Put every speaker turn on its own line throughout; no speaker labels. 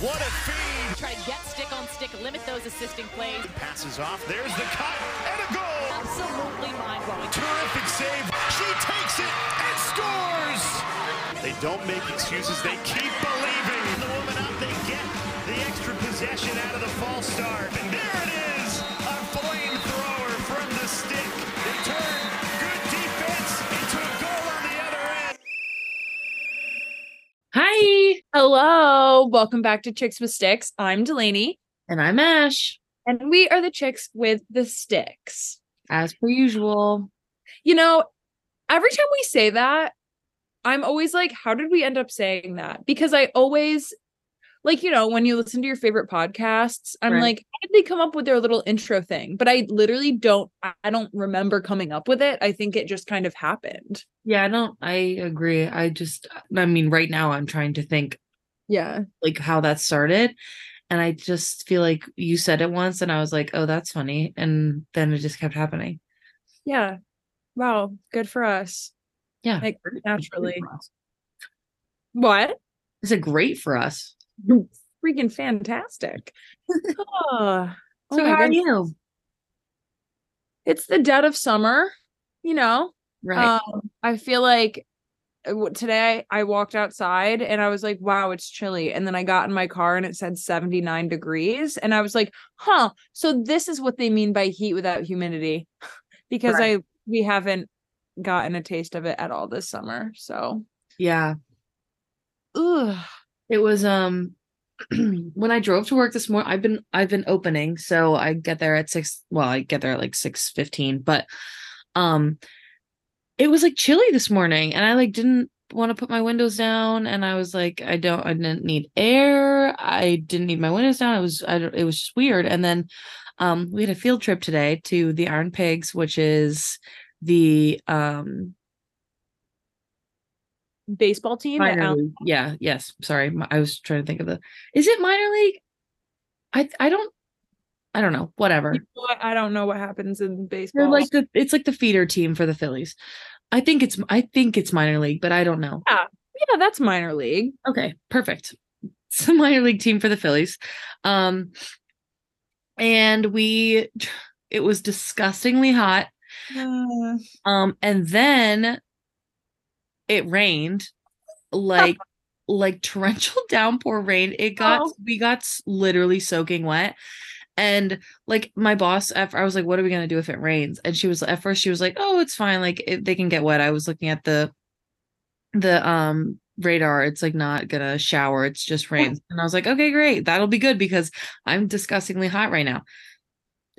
What a feed.
Try to get stick on stick, limit those assisting plays.
Passes off. There's the cut and a goal.
Absolutely mind blowing.
Terrific save. She takes it and scores. They don't make excuses. They keep believing. The woman up. They get the extra possession out of the false start. And there it is. A flamethrower from the stick. They turn good defense into a goal on the other end.
Hi,
Hello, welcome back to Chicks with Sticks. I'm Delaney,
and I'm Ash,
and we are the chicks with the sticks.
as per usual.
You know, every time we say that, I'm always like, how did we end up saying that? Because I always, like, you know, when you listen to your favorite podcasts, I'm
Right.
like, how did they come up with their little intro thing? But I literally don't, I I don't remember coming up with it. I think it just kind of happened.
Yeah, I don't. I agree. I just, I mean, right now I'm trying to think
Yeah.
like how that started, and I just feel like you said it once, and I was like, oh, that's funny, and then it just kept happening.
Yeah. Wow. Good for us.
Yeah,
Like, naturally. What?
Is it great for us?
freaking fantastic. oh, oh
So
my
how are you?
It's the dead of summer, you know.
Right.
Um, I feel like today I walked outside and I was like, wow, it's chilly. And then I got in my car and it said 79 degrees. And I was like, huh, so this is what they mean by heat without humidity. because
Right.
I we haven't gotten a taste of it at all this summer. So
yeah,
ugh.
it was. Um, when I drove to work this morning, I've been I've been opening, so I get there at six. Well, I get there at like six fifteen, but um, it was like chilly this morning, and I like didn't want to put my windows down, and I was like, I don't, I didn't need air, I didn't need my windows down. It was, I don't, it was just weird. And then, um, we had a field trip today to the Iron Pigs, which is the um
baseball team.
Yeah, yes. Sorry, I was trying to think of the. Is it minor league? I I don't. I don't know. Whatever.
You know what? I don't know what happens in baseball.
They're like the. It's like the feeder team for the Phillies. I think it's. I think it's minor league, but I don't know.
yeah, yeah, that's minor league.
Okay, perfect. It's a minor league team for the Phillies. Um, and we. It was disgustingly hot.
Uh,
Um, and then it rained like like torrential downpour rain. It got
Oh.
we got literally soaking wet. And like my boss, at, I was like, "What are we gonna do if it rains?" And she was at first she was like, "Oh, it's fine. Like it, they can get wet." I was looking at the the um radar. It's like not gonna shower. It's just rain. And I was like, "Okay, great. That'll be good because I'm disgustingly hot right now."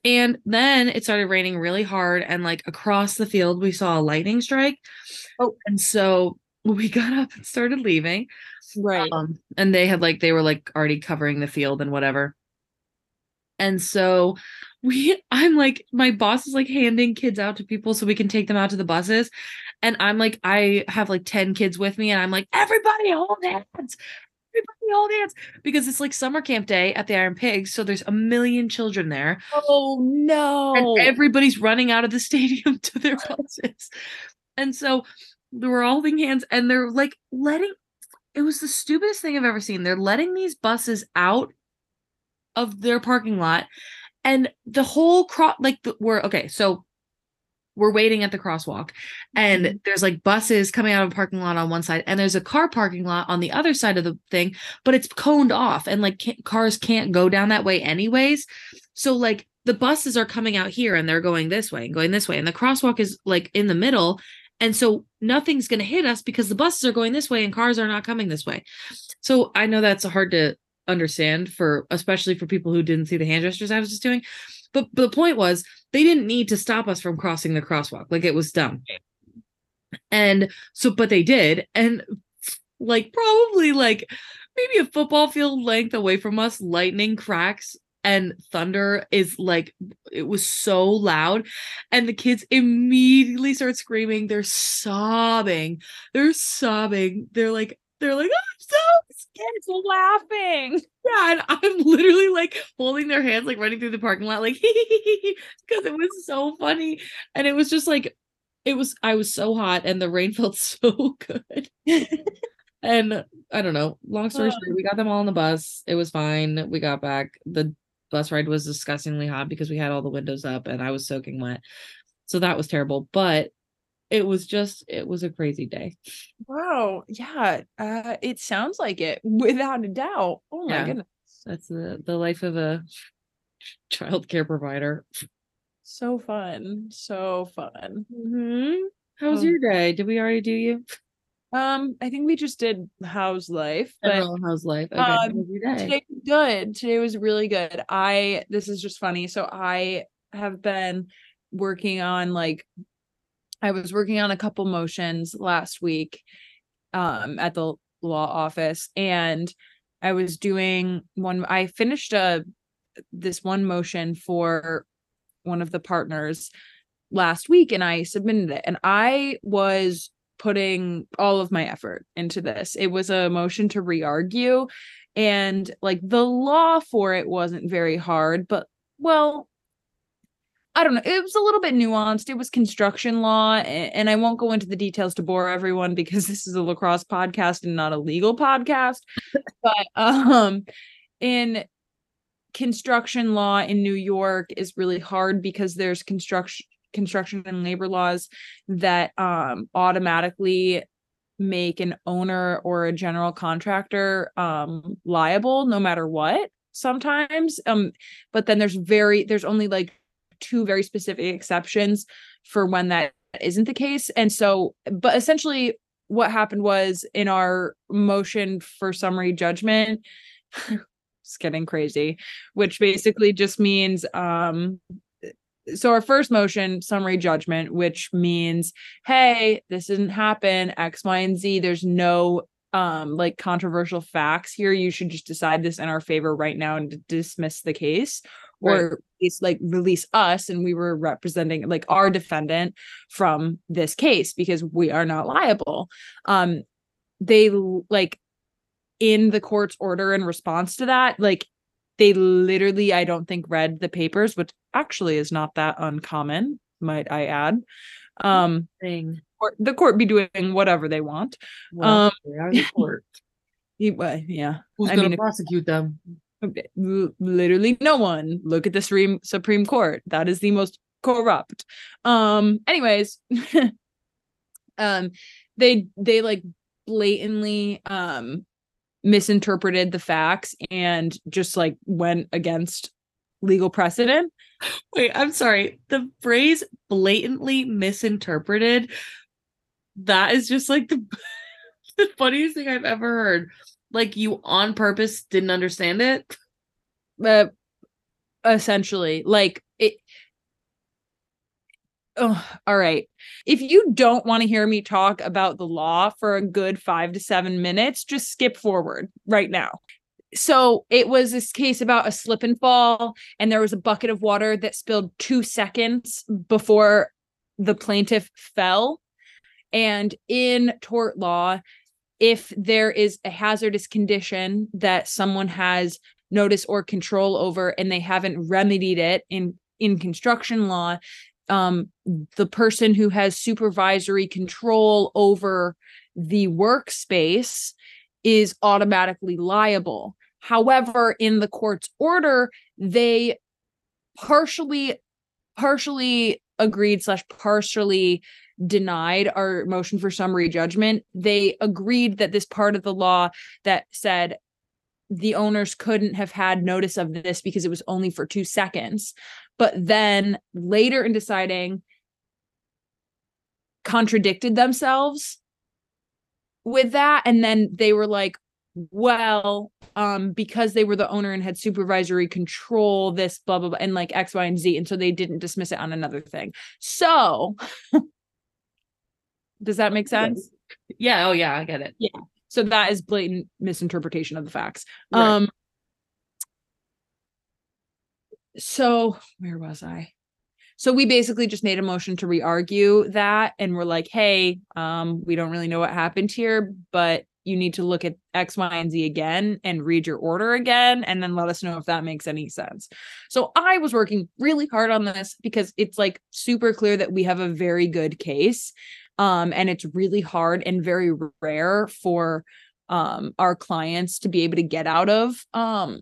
And then it started raining really hard, and like across the field, we saw a lightning strike.
Oh.
and so we got up and started leaving.
right.
Um, and they had like they were like already covering the field and whatever. And so we, I'm like, my boss is like handing kids out to people so we can take them out to the buses. And I'm like, I have like 10 kids with me, and I'm like, everybody hold hands. Everybody hold hands because it's like summer camp day at the Iron Pigs. So there's a million children there
oh no.
and everybody's running out of the stadium to their buses. And so they were holding hands and they're like letting it was the stupidest thing I've ever seen. They're letting these buses out of their parking lot. And the whole cross like the, we're okay, so we're waiting at the crosswalk and mm-hmm. there's like buses coming out of a parking lot on one side and there's a car parking lot on the other side of the thing but it's coned off and like ca- cars can't go down that way anyways. So like the buses are coming out here and they're going this way and going this way and the crosswalk is like in the middle. And so nothing's going to hit us because the buses are going this way and cars are not coming this way. So i know that's hard to understand for especially for people who didn't see the hand gestures i was just doing. But, but the point was they didn't need to stop us from crossing the crosswalk. Like it was dumb. And so but they did. And like probably like maybe a football field length away from us lightning cracks and thunder is like it was so loud. And the kids immediately start screaming. They're sobbing. They're sobbing. They're like they're like i'm so
It's laughing.
yeah, and I'm literally like holding their hands, like running through the parking lot, like because it was so funny, and it was just like, it was. I was so hot, and the rain felt so good. and I don't know. Long story short, we got them all on the bus. It was fine. We got back. The bus ride was disgustingly hot because we had all the windows up and I was soaking wet. So that was terrible. But it was just it was a crazy day.
Wow. Yeah. Uh, it sounds like it without a doubt. Oh my
Yeah.
goodness.
That's the the life of a child care provider.
So fun. So fun.
hmm How was
Oh.
your day? Did we already do you?
Um, I think we just did how's life, but
how's life? Okay,
um, today was good. Today was really good. I this is just funny. So I have been working on like I was working on a couple motions last week um at the law office and I was doing one I finished a this one motion for one of the partners last week and I submitted it and I was putting all of my effort into this. It was a motion to re-argue and like the law for it wasn't very hard, but well, I don't know. It was a little bit nuanced. It was construction law, and I won't go into the details to bore everyone because this is a lacrosse podcast and not a legal podcast. but um, in construction law in New York is really hard because there's construction construction and labor laws that um automatically make an owner or a general contractor um liable no matter what sometimes um but then there's very there's only like two very specific exceptions for when that isn't the case and so but essentially what happened was in our motion for summary judgment it's getting crazy which basically just means um so our first motion summary judgment which means hey this didn't happen x y and z there's no um like controversial facts here you should just decide this in our favor right now and dismiss the case. Or at least like release us and we were representing like our defendant from this case because we are not liable um they like in the court's order in response to that like they literally i don't think read the papers which actually is not that uncommon might i add um
Thing.
the court be doing whatever they want
Well,
Um,
they the court.
Yeah
Who's
I
gonna
mean, if-
prosecute them?
Literally no one look at the supreme supreme court that is the most corrupt um anyways um they they like blatantly um misinterpreted the facts and just like went against legal precedent
Wait, I'm sorry. The phrase blatantly misinterpreted. That is just like the, the funniest thing I've ever heard. Like you on purpose didn't understand it.
uh, essentially like it oh, all right. If you don't want to hear me talk about the law for a good five to seven minutes just skip forward right now. So it was this case about a slip and fall and there was a bucket of water that spilled two seconds before the plaintiff fell. And in tort law if there is a hazardous condition that someone has notice or control over and they haven't remedied it in in construction law um the person who has supervisory control over the workspace is automatically liable. However in the court's order they partially partially agreed slash partially denied our motion for summary judgment they agreed that this part of the law that said the owners couldn't have had notice of this because it was only for two seconds. But then later in deciding, contradicted themselves with that. And then they were like, well, um, because they were the owner and had supervisory control, this blah, blah, blah, and like X, Y, and Z. And so they didn't dismiss it on another thing. So does that make sense?
Yeah. Oh yeah, I get it. Yeah.
So that is blatant misinterpretation of the facts.
Right.
Um so where was I? So we basically just made a motion to re-argue that and we're like, hey, um, we don't really know what happened here, but you need to look at X, Y, and Z again and read your order again and then let us know if that makes any sense. So I was working really hard on this because it's like super clear that we have a very good case. Um, and it's really hard and very rare for um our clients to be able to get out of um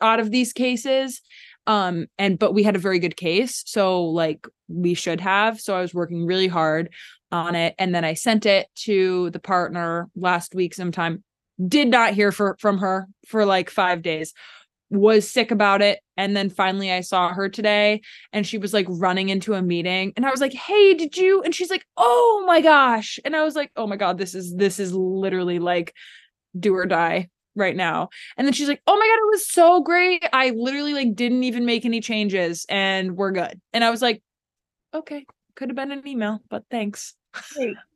out of these cases. Um and but we had a very good case so like we should have. So i was working really hard on it and then i sent it to the partner last week sometime. Did not hear for, from her for like 5 days was sick about it and then finally i saw her today and she was like running into a meeting and i was like hey did you and she's like oh my gosh. And i was like oh my god this is this is literally like do or die right now. And then she's like oh my god it was so great. I literally like didn't even make any changes and we're good. And i was like okay could have been an email but thanks.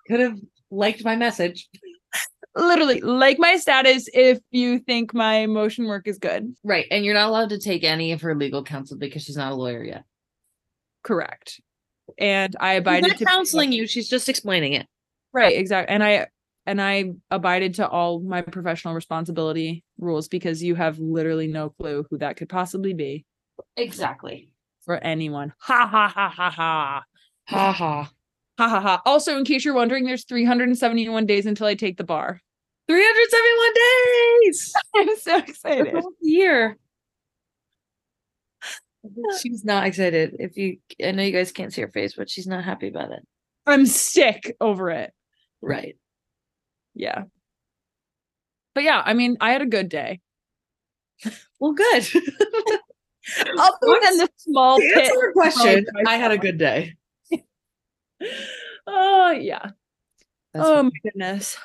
Could have liked my message.
Literally like my status if you think my motion work is good
Right. And you're not allowed to take any of her legal counsel because she's not a lawyer yet.
correct and i abided
She's
not
counseling you, she's just explaining it.
Right, exactly. And I and I abided to all my professional responsibility rules because you have literally no clue who that could possibly be
Exactly.
for anyone. Ha ha ha ha ha.
Ha ha.
Ha ha ha. Also, in case you're wondering, there's 371 days until I take the bar.
371 days.
I'm so excited.
whole year. She's not excited. If you, I know you guys can't see her face, but she's not happy about it.
I'm sick over it.
Right.
Yeah. But yeah, I mean, I had a good day.
Well, good.
Other than the small
To answer question, I had a good day.
Oh yeah.
That's
oh
fine.
my goodness.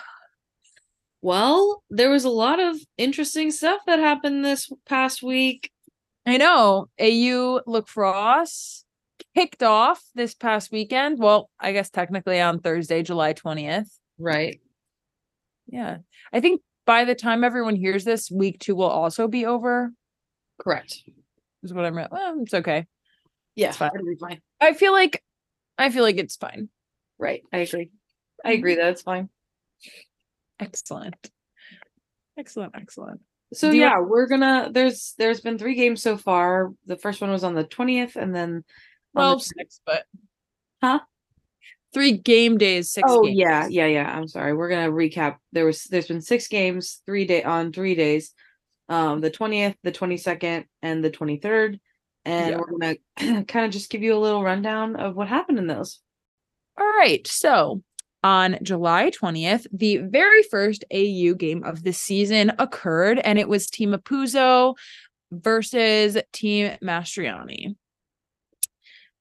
Well, there was a lot of interesting stuff that happened this past week.
I know. AU lacrosse kicked off this past weekend. Well, I guess technically on Thursday, July 20th.
Right.
Yeah. I think by the time everyone hears this, week two will also be over.
Correct.
Is what I'm. Well, it's okay.
Yeah.
fine.
It'll be fine.
I feel like, I feel like it's fine.
Right. I agree. I agree that it's fine.
Excellent. Excellent. Excellent.
So
Do
yeah, we're gonna there's there's been three games so far. The first one was on the 20th and then
Well,
the-
six, but
Huh?
Three game days, six.
Oh
games.
yeah, yeah, yeah. I'm sorry. We're gonna recap. There was there's been six games, three day on three days. Um the 20th, the 22nd, and the 23rd. And
Yeah.
we're gonna kind of just give you a little rundown of what happened in those.
All right. So on July 20th, the very first AU game of the season occurred, and it was Team Apuzzo versus Team Mastroianni.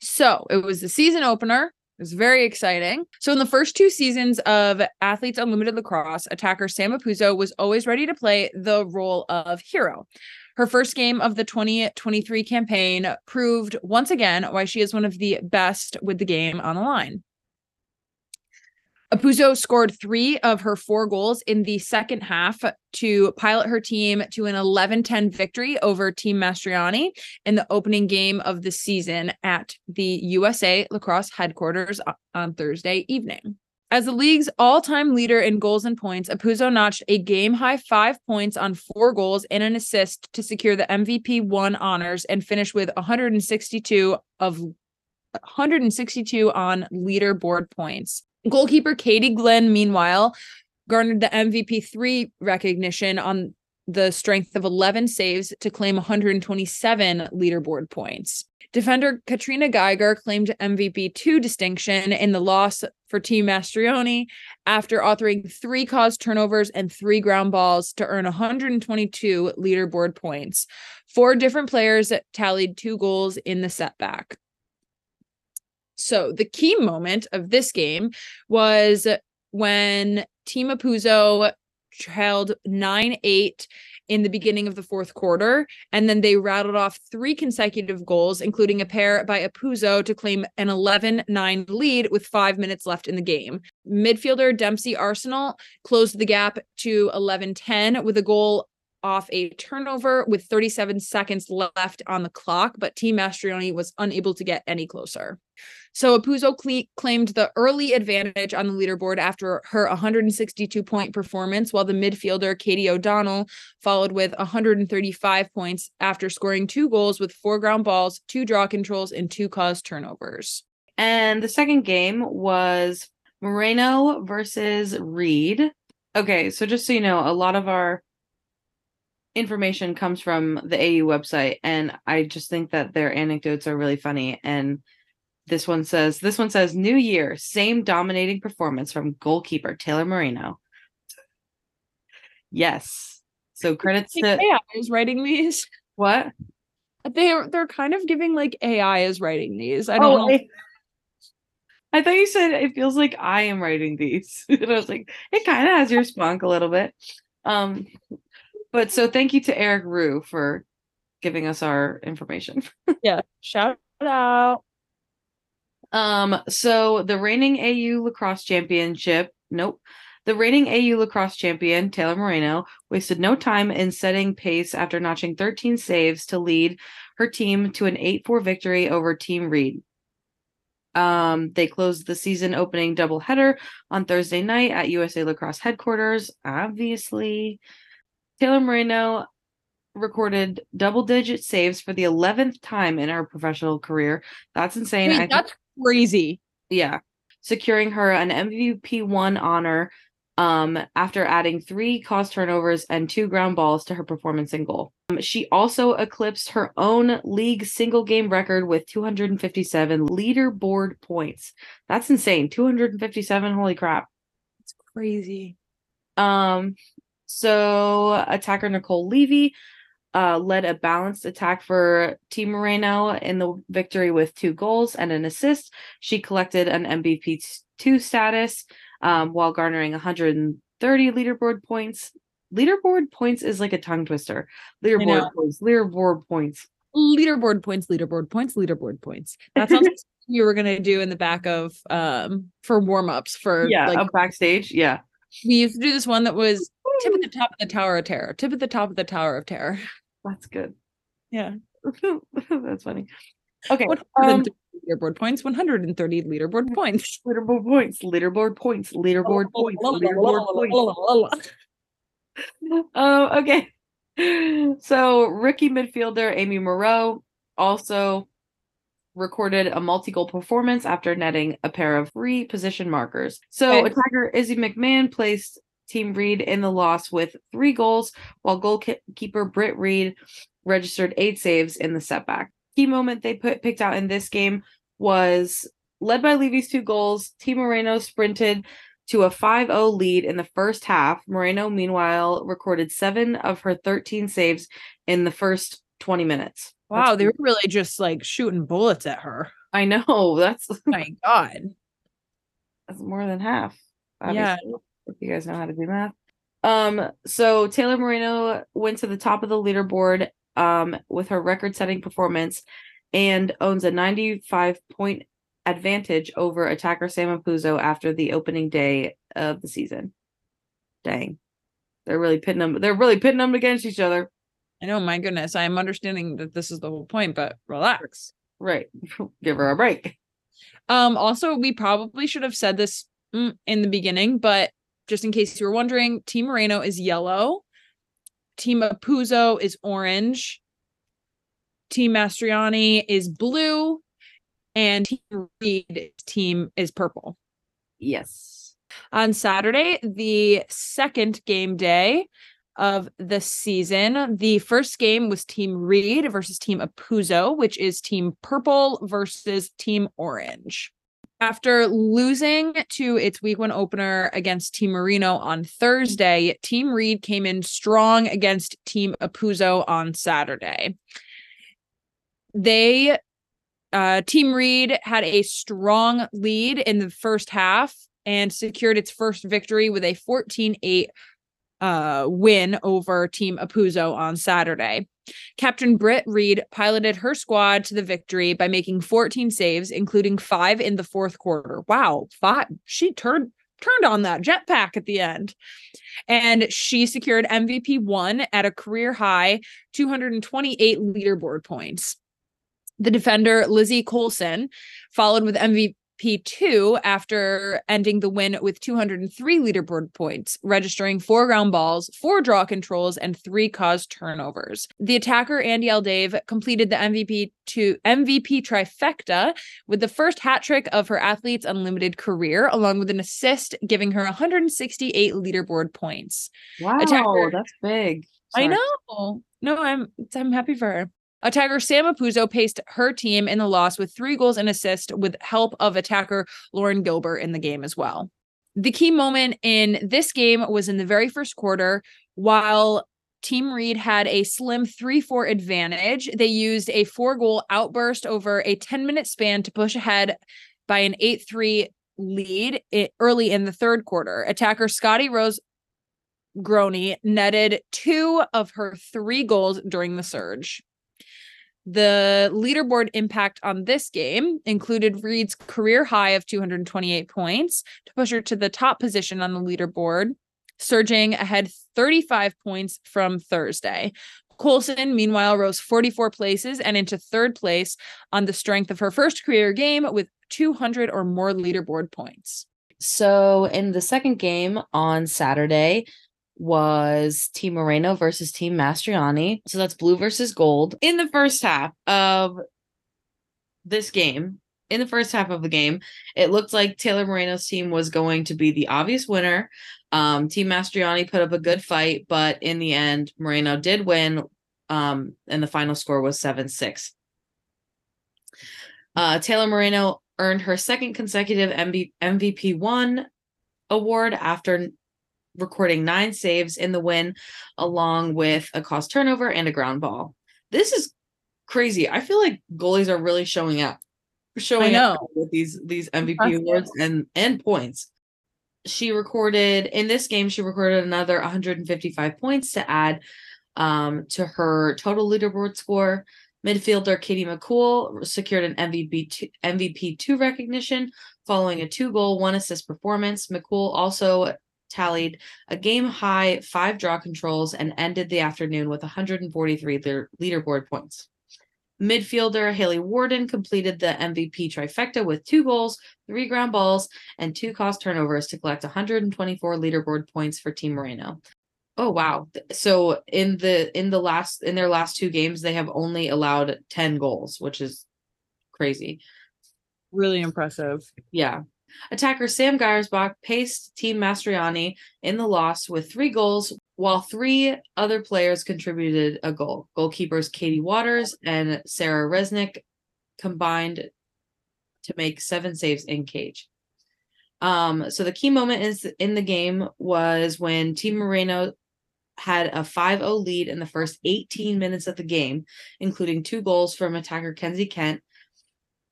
So it was the season opener. It was very exciting. So in the first two seasons of Athletes Unlimited Lacrosse, attacker Sam Apuzzo was always ready to play the role of hero. Her first game of the 2023 campaign proved once again why she is one of the best with the game on the line. Apuzzo scored three of her four goals in the second half to pilot her team to an 11 10 victory over Team Mastroianni in the opening game of the season at the USA lacrosse headquarters on Thursday evening. As the league's all time leader in goals and points, Apuzzo notched a game high five points on four goals and an assist to secure the MVP one honors and finish with 162 of 162 on leaderboard points. Goalkeeper Katie Glenn, meanwhile, garnered the MVP three recognition on the strength of 11 saves to claim 127 leaderboard points. Defender Katrina Geiger claimed MVP two distinction in the loss for Team Mastroianni after authoring three caused turnovers and three ground balls to earn 122 leaderboard points. Four different players tallied two goals in the setback. So the key moment of this game was when Team Apuzzo trailed 9-8 in the beginning of the fourth quarter, and then they rattled off three consecutive goals, including a pair by Apuzzo to claim an 11-9 lead with five minutes left in the game. Midfielder Dempsey Arsenault closed the gap to 11-10 with a goal off a turnover with 37 seconds left on the clock, but Team Mastroianni was unable to get any closer. So Apuzzo claimed the early advantage on the leaderboard after her 162 point performance, while the midfielder Katie O'Donnell followed with 135 points after scoring two goals with four ground balls, two draw controls, and two caused turnovers.
And the second game was Moreno versus Read. Okay, so just so you know, a lot of our information comes from the AU website, and I just think that their anecdotes are really funny. And this one says, this one says, New Year, same dominating performance from goalkeeper Taylor Moreno. Yes. So credits to
AI is writing these.
what?
They're they're kind of giving like AI is writing these. I don't
Oh,
know.
I, I thought you said it feels like I am writing these. and I was like, it kind of has your spunk a little bit. Um, but so thank you to Eric Rue for giving us our information.
Yeah. Shout out.
Um, so the reigning AU lacrosse championship, nope. The reigning AU lacrosse champion, Taylor Moreno, wasted no time in setting pace after notching 13 saves to lead her team to an 8-4 victory over Team Read. Um, they closed the season opening doubleheader on Thursday night at USA Lacrosse headquarters. Obviously, Taylor Moreno recorded double-digit saves for the 11th time in her professional career. That's insane.
Wait,
I think-
that's crazy.
yeah, securing her an MVP one honor um after adding three cost turnovers and two ground balls to her performance in goal. Um, she also eclipsed her own league single game record with 257 leaderboard points. That's insane. 257, holy crap.
It's crazy.
Um, so attacker Nicole Levy uh, led a balanced attack for Team Moreno in the victory with two goals and an assist. She collected an MVP two status um, while garnering 130 leaderboard points. Leaderboard points is like a tongue twister. Leaderboard points. Leaderboard points.
Leaderboard points, leaderboard points, leaderboard points. That sounds like you were gonna do in the back of um for warm-ups for
Yeah,
like
backstage. Yeah.
we used to do this one that was tip at the top of the tower of terror. Tip at the top of the tower of terror.
That's good.
Yeah.
That's funny. Okay.
130
Um,
leaderboard points, 130 leaderboard points.
leaderboard points. Leaderboard points. Leaderboard points. Leaderboard points. Oh, okay. So rookie midfielder Amy Moreau also recorded a multi-goal performance after netting a pair of three position markers. So
Okay.
attacker Izzy McMahon placed Team Read in the loss with three goals, while goalkeeper Britt Read registered eight saves in the setback. Key moment they put picked out in this game was led by Levy's two goals. Team Moreno sprinted to a 5-0 lead in the first half. Moreno, meanwhile, recorded seven of her 13 saves in the first 20 minutes.
Wow,
That's
they were really just like shooting bullets at her.
I know that's
My God.
that's more than half.
Yeah.
If you guys know how to do math. Um, so Taylor Moreno went to the top of the leaderboard um with her record-setting performance and owns a 95 point advantage over attacker Sam Apuzzo after the opening day of the season. Dang. They're really pitting them they're really pitting them against each other.
I know, my goodness. I am understanding that this is the whole point, but relax.
Right. Give her a break.
Um, also, we probably should have said this mm, in the beginning, but just in case you were wondering, Team Moreno is yellow, Team Apuzzo is orange, Team Mastroianni is blue, and Team Read team is purple.
Yes.
On Saturday, the second game day of the season, the first game was Team Read versus Team Apuzzo, which is Team Purple versus Team Orange. After losing to its week one opener against Team Moreno on Thursday, Team Read came in strong against Team Apuzzo on Saturday. They uh, Team Read had a strong lead in the first half and secured its first victory with a 14 8 uh, win over Team Apuzzo on Saturday. Captain Britt Read piloted her squad to the victory by making 14 saves, including five in the fourth quarter. Wow, five. She turned turned on that jetpack at the end. And she secured MVP one at a career high 228 leaderboard points. The defender Lizzie Colson followed with MV- MVP2 after ending the win with 203 leaderboard points, registering four ground balls, four draw controls, and three caused turnovers. The attacker Andie Aldave completed the MVP to MVP trifecta with the first hat trick of her athlete's unlimited career, along with an assist, giving her 168 leaderboard points.
Wow,
Attacker-
that's big.
I know. No, I'm I'm happy for her. Attacker Sam Apuzzo paced her team in the loss with three goals and assist with help of attacker Lauren Gilbert in the game as well. The key moment in this game was in the very first quarter while Team Read had a slim 3 4 advantage. They used a four goal outburst over a 10 minute span to push ahead by an 8 3 lead early in the third quarter. Attacker Scottie Rose Growney netted two of her three goals during the surge. The leaderboard impact on this game included Read's career high of 228 points to push her to the top position on the leaderboard, surging ahead 35 points from Thursday. Colson, meanwhile, rose 44 places and into third place on the strength of her first career game with 200 or more leaderboard points.
So in the second game on Saturday was Team Moreno versus Team Mastroianni. So that's blue versus gold. In the first half of this game, in the first half of the game, it looked like Taylor Moreno's team was going to be the obvious winner. Um, team Mastroianni put up a good fight, but in the end, Moreno did win. Um, and the final score was 7 6. Uh, Taylor Moreno earned her second consecutive MB- MVP one award after recording nine saves in the win, along with a cost turnover and a ground ball. This is crazy. I feel like goalies are really showing up, showing up with these these MVP awards and and points. She recorded in this game. She recorded another 155 points to add um, to her total leaderboard score. Midfielder Katie McCool secured an MVP two, MVP two recognition following a two goal, one assist performance. McCool also tallied a game high five draw controls and ended the afternoon with 143 leader- leaderboard points. Midfielder Haley Warden completed the MVP trifecta with two goals, three ground balls, and two cost turnovers to collect 124 leaderboard points for Team Moreno. Oh wow. So in the in the last in their last two games they have only allowed 10 goals, which is crazy.
Really impressive.
Yeah. Attacker Sam Geiersbach paced Team Mastroianni in the loss with three goals, while three other players contributed a goal. Goalkeepers Katie Waters and Sarah Resnick combined to make seven saves in cage. Um, so the key moment is in the game was when Team Moreno had a 5-0 lead in the first 18 minutes of the game, including two goals from attacker Kenzie Kent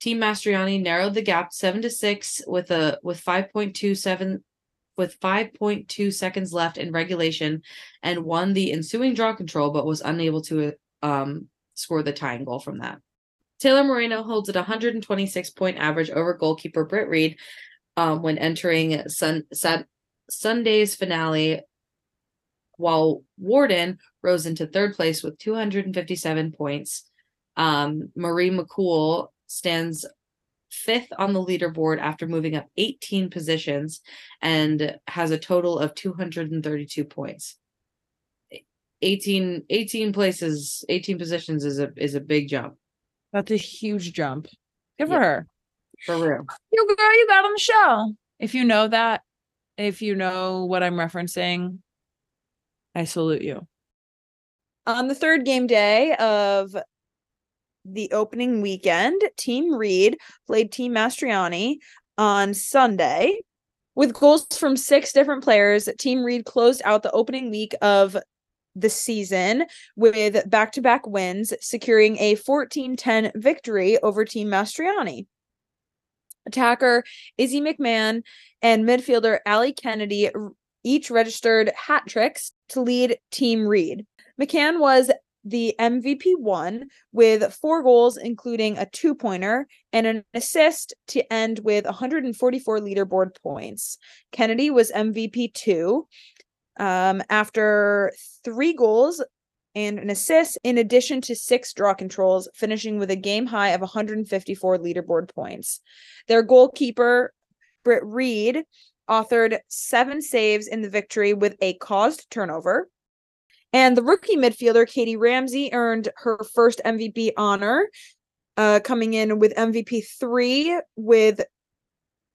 Team Mastroianni narrowed the gap seven to six with a with five point two seven with five point two seconds left in regulation, and won the ensuing draw control, but was unable to um, score the tying goal from that. Taylor Moreno holds at 126 point average over goalkeeper Britt Read um, when entering Sun, Sunday's finale, while Warden rose into third place with 257 points. Um, Marie McCool stands fifth on the leaderboard after moving up 18 positions and has a total of 232 points. 18 18 places 18 positions is a is a big jump
That's a huge jump. Good for
Yeah.
her.
for real
You girl, you got on the show. If you know that, if you know what I'm referencing, I salute you. On the third game day of the opening weekend, Team Read played Team Mastroianni on Sunday. With goals from six different players, Team Read closed out the opening week of the season with back to back wins, securing a 14 10 victory over Team Mastroianni. Attacker Izzy McMahon and midfielder Allie Kennedy each registered hat tricks to lead Team Read. McCann was the MVP one with four goals, including a two pointer and an assist to end with 144 leaderboard points. Kennedy was MVP two um, after three goals and an assist, in addition to six draw controls, finishing with a game high of 154 leaderboard points. Their goalkeeper, Britt Read, authored seven saves in the victory with a caused turnover. And the rookie midfielder, Katie Ramsey, earned her first MVP honor, uh, coming in with MVP three with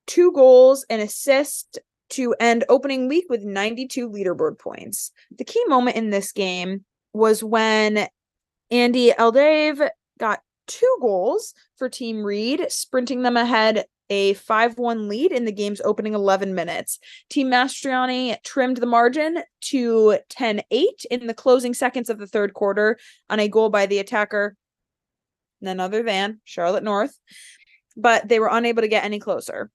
two goals, and assist to end opening week with 92 leaderboard points. The key moment in this game was when Andie Aldave got two goals for Team Read, sprinting them ahead a 5-1 lead in the game's opening 11 minutes. Team Mastroianni trimmed the margin to 10-8 in the closing seconds of the third quarter on a goal by the attacker none other than Charlotte North, but they were unable to get any closer.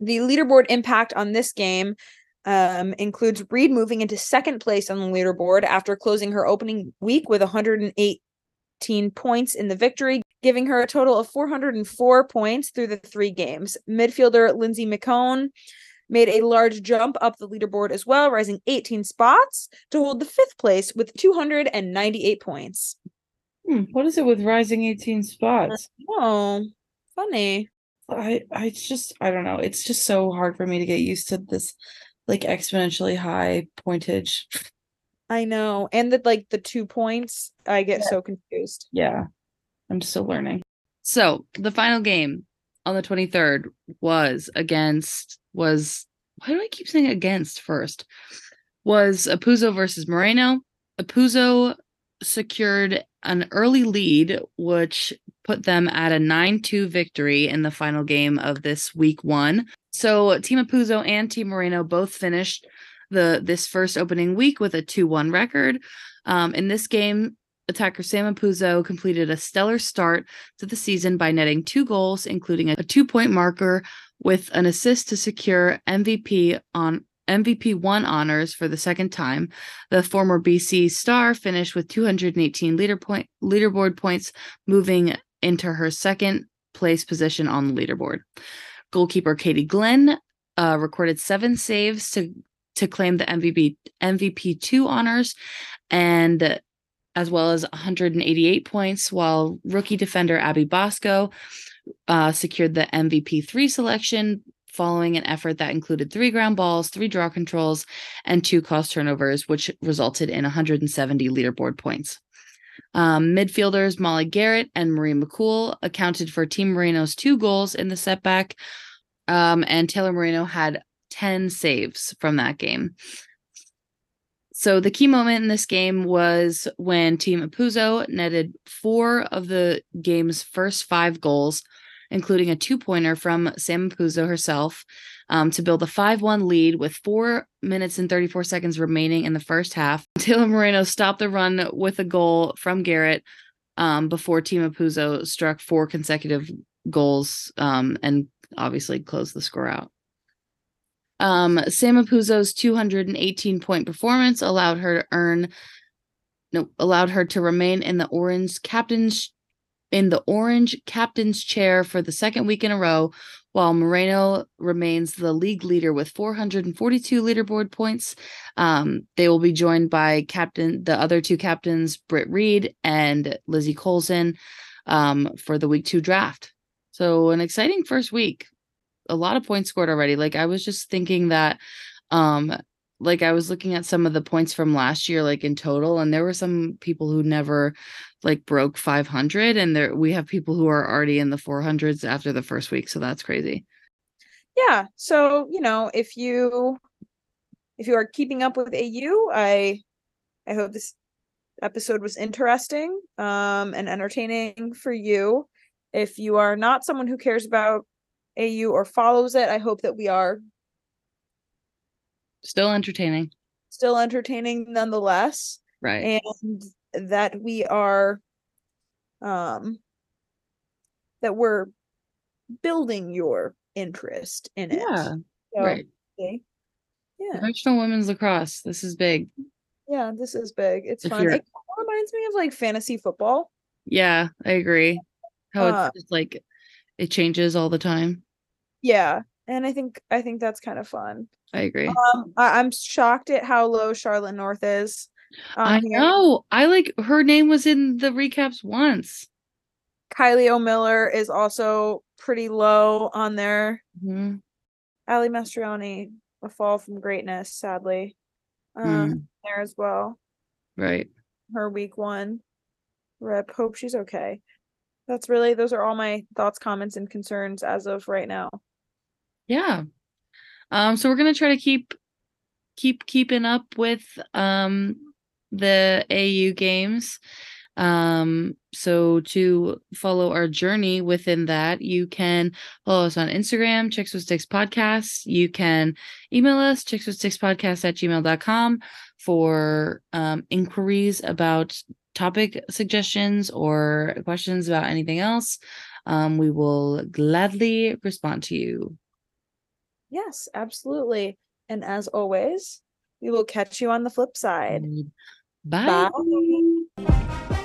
The leaderboard impact on this game um, includes Read moving into second place on the leaderboard after closing her opening week with 118 points in the victory, giving her a total of 404 points through the three games. Midfielder Lindsay McKone made a large jump up the leaderboard as well, rising 18 spots to hold the fifth place with 298 points.
Hmm, what is it with rising 18 spots?
Oh, funny.
I I just I don't know. It's just so hard for me to get used to this like exponentially high pointage.
I know. And the like the two points, I get so confused.
Yeah. I'm still learning. So, the final game on the 23rd was against was why do I keep saying against first? Was Apuzzo versus Moreno. Apuzzo secured an early lead, which put them at a 9 2 victory in the final game of this week one. So, Team Apuzzo and Team Moreno both finished the this first opening week with a 2-1 record. Um, in this game, attacker Sam Apuzzo completed a stellar start to the season by netting two goals, including a, a two-point marker with an assist to secure MVP on MVP one honors for the second time. The former BC star finished with 218 leader point leaderboard points, moving into her second place position on the leaderboard. Goalkeeper Katie Glenn uh, recorded seven saves to to claim the MVP MVP two honors, and as well as 188 points, while rookie defender Abby Bosco uh, secured the MVP three selection following an effort that included three ground balls, three draw controls, and two cost turnovers, which resulted in 170 leaderboard points. Um, midfielders Molly Garrett and Marie McCool accounted for Team Moreno's two goals in the setback, um, and Taylor Moreno had 10 saves from that game. So the key moment in this game was when Team Apuzzo netted four of the game's first five goals, including a two-pointer from Sam Apuzzo herself, um, to build a 5-1 lead with four minutes and 34 seconds remaining in the first half. Taylor Moreno stopped the run with a goal from Garrett um, before Team Apuzzo struck four consecutive goals um, and obviously closed the score out. Um, Sam Apuzzo's 218 point performance allowed her to earn no allowed her to remain in the orange captain's in the orange captain's chair for the second week in a row, while Moreno remains the league leader with 442 leaderboard points. Um, they will be joined by captain the other two captains, Britt Read and Lizzie Colson, um, for the week two draft. So an exciting first week a lot of points scored already. Like I was just thinking that um like I was looking at some of the points from last year like in total and there were some people who never like broke 500 and there we have people who are already in the 400s after the first week so that's crazy.
Yeah. So, you know, if you if you are keeping up with AU, I I hope this episode was interesting um and entertaining for you. If you are not someone who cares about AU or follows it. I hope that we are
Still entertaining.
still entertaining nonetheless
Right.
and that we are um that we're building your interest in it.
yeah.
So,
right.
okay. Yeah.
Professional women's lacrosse. This is big.
Yeah, this is big. It's
If
fun.
you're-
It reminds me of like fantasy football.
Yeah, I agree. How
Uh,
it's just like it changes all the time.
Yeah. And I think I think that's kind of fun.
I agree.
Um, I, I'm shocked at how low Charlotte North is.
I
here.
know. I like her name was in the recaps once.
Kylie Ohlmiller is also pretty low on there.
Mhm.
Ali Mastroianni, a fall from greatness, sadly. Uh,
Mm,
there as well.
right.
Her week one. Rep. Hope she's okay. That's really those are all my thoughts, comments, and concerns as of right now.
Yeah. Um, so we're gonna try to keep keep keeping up with um the AU games. Um, so to follow our journey within that, you can follow us on Instagram, Chicks with Sticks Podcast. You can email us, chicks with sticks podcast at gmail.com for um inquiries about topic suggestions or questions about anything else. Um, we will gladly respond to you.
Yes, absolutely. And as always, we will catch you on the flip side.
Bye.
Bye.